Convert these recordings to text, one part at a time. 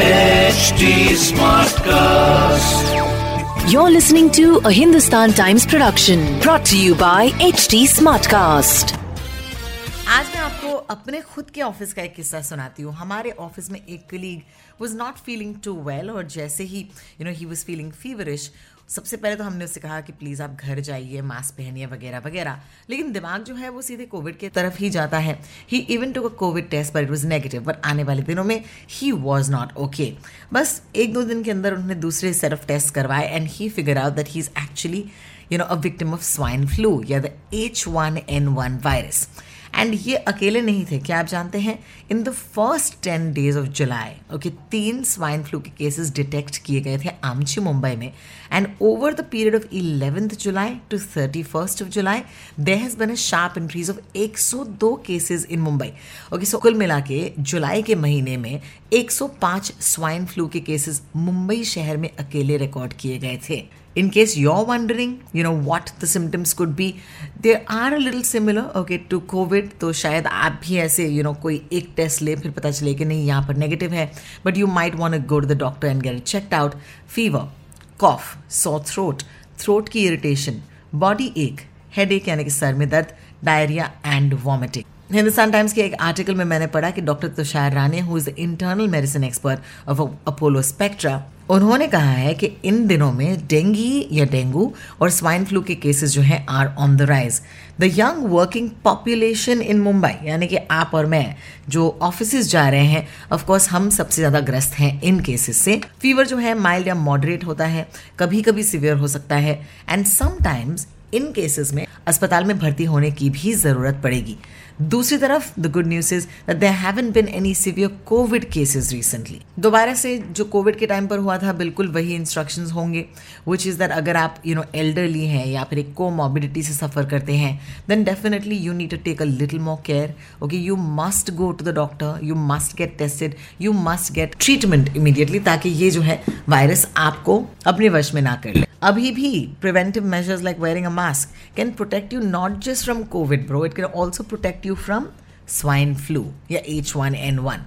HD Smartcast. You're listening to a Hindustan Times production brought to you by HD Smartcast. आज मैं आपको अपने खुद के ऑफिस का एक किस्सा सुनाती हूँ हमारे ऑफिस में एक colleague was not feeling too well और जैसे ही you know he was feeling feverish सबसे पहले तो हमने उससे कहा कि प्लीज़ आप घर जाइए मास्क पहनिए वगैरह वगैरह। लेकिन दिमाग जो है वो सीधे कोविड की तरफ़ ही जाता है। He even to a COVID test पर इट वॉज़ नेगेटिव बट आने वाले दिनों में ही वॉज़ नॉट ओके बस एक दो दिन के अंदर उन्होंने दूसरे सेट ऑफ़ टेस्ट करवाए and he figure out that he is actually you know a victim of swine flu या the H one N one virus and ये अकेले नहीं थे, क्या आप जानते हैं? In the first ten days of July okay तीन स्वाइन फ्लू के केसेस डिटेक्ट किए गए थे आमची मुंबई में। And over the period of eleventh July to thirty first of July there has been a sharp increase of 102 cases in Mumbai okay so कुल मिला के जुलाई के महीने में 105 स्वाइन फ्लू के केसेस मुंबई शहर में अकेले रिकॉर्ड किए गए थे। In case you're wondering, you know, what the symptoms could be, they are a little similar, okay, to covid तो शायद आप भी ऐसे, you know, कोई एक टेस्ट ले, फिर पता चले कि नहीं, यहाँ पर नेगेटिव है but you might want to go to the doctor and get checked out fever cough so throat throat की irritation body ache head ache यानी कि सर में दर्द diarrhoea and vomiting Hindustan Times के एक आर्टिकल में मैंने पढ़ा कि doctor Tushar Rane who is internal medicine expert of Apollo Spectra उन्होंने कहा है कि इन दिनों में डेंगी या डेंगू और स्वाइन फ्लू के केसेस जो हैं are on the rise the young working population in Mumbai यानी कि आप और मैं, जो ऑफ़िस जा रहे हैं ऑफ़ कोर्स हम सबसे ज़्यादा ग्रस्त हैं इन केसेस से. फीवर जो है माइल्ड या मॉडरेट होता है कभी कभी सिवियर हो सकता है एंड समटाइम्स इन केसेस में अस्पताल में भर्ती होने की भी ज़रूरत पड़ेगी। दूसरी तरफ़ the good news is that there haven't been any severe COVID cases recently दोबारा से जो कोविड के टाइम पर हुआ था, बिल्कुल वही इंस्ट्रक्शंस होंगे विच इज़ दैट अगर आप यू नो एल्डरली हैं या फिर एक कोमॉबिडिटी से सफ़र करते हैं then definitely you need to take a little more care okay you must go to the doctor you must get tested you must get treatment immediately ताकि ये जो है वायरस आपको अपने वश में ना कर ले। अभी भी preventive measures like wearing a mask can protect you not just from COVID bro it can also protect you from swine flu या H one N one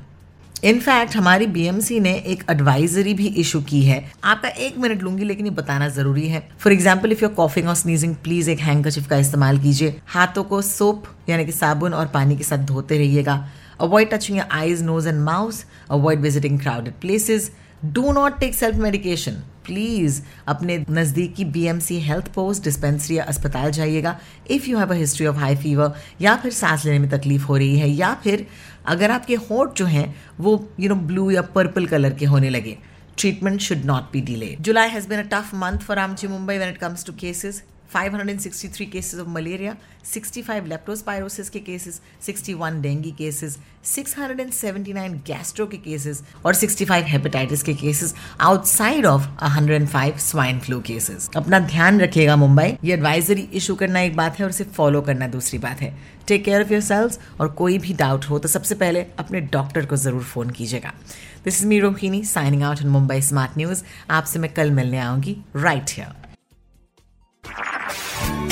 in fact हमारी बीएमसी ने एक एडवाइजरी भी इशू की है। आपका एक minute लूँगी, लेकिन ये बताना ज़रूरी है। For example if your coughing और स्नीजिंग प्लीज़ एक हैंकरचिफ का इस्तेमाल कीजिए। हाथों को सोप यानी कि साबुन और पानी के साथ धोते रहिएगा। Avoid touching eyes nose and mouth avoid visiting crowded places do not take self medication please अपने नज़दीकी बीएमसी हेल्थ पोस्ट डिस्पेंसरी या अस्पताल जाइएगा। If you have a history of high fever या फिर सांस लेने में तकलीफ़ हो रही है, या फिर अगर आपके होठ जो हैं, वो यू नो ब्लू या पर्पल कलर के होने लगे। Treatment should not be delay July has been a tough month for आमची Mumbai when it comes to cases 563 cases of malaria, 65 leptospirosis के cases, 61 dengue cases, 679 gastro के cases और 65 hepatitis के cases outside of 105 swine flu cases. अपना ध्यान रखिएगा मुंबई। ये advisory issue करना एक बात है और इसे फॉलो करना दूसरी बात है। Take care of yourselves और कोई भी डाउट हो तो सबसे पहले अपने डॉक्टर को ज़रूर फ़ोन कीजिएगा। This is me Rohini signing out in Mumbai smart news आपसे मैं कल मिलने आऊँगी right here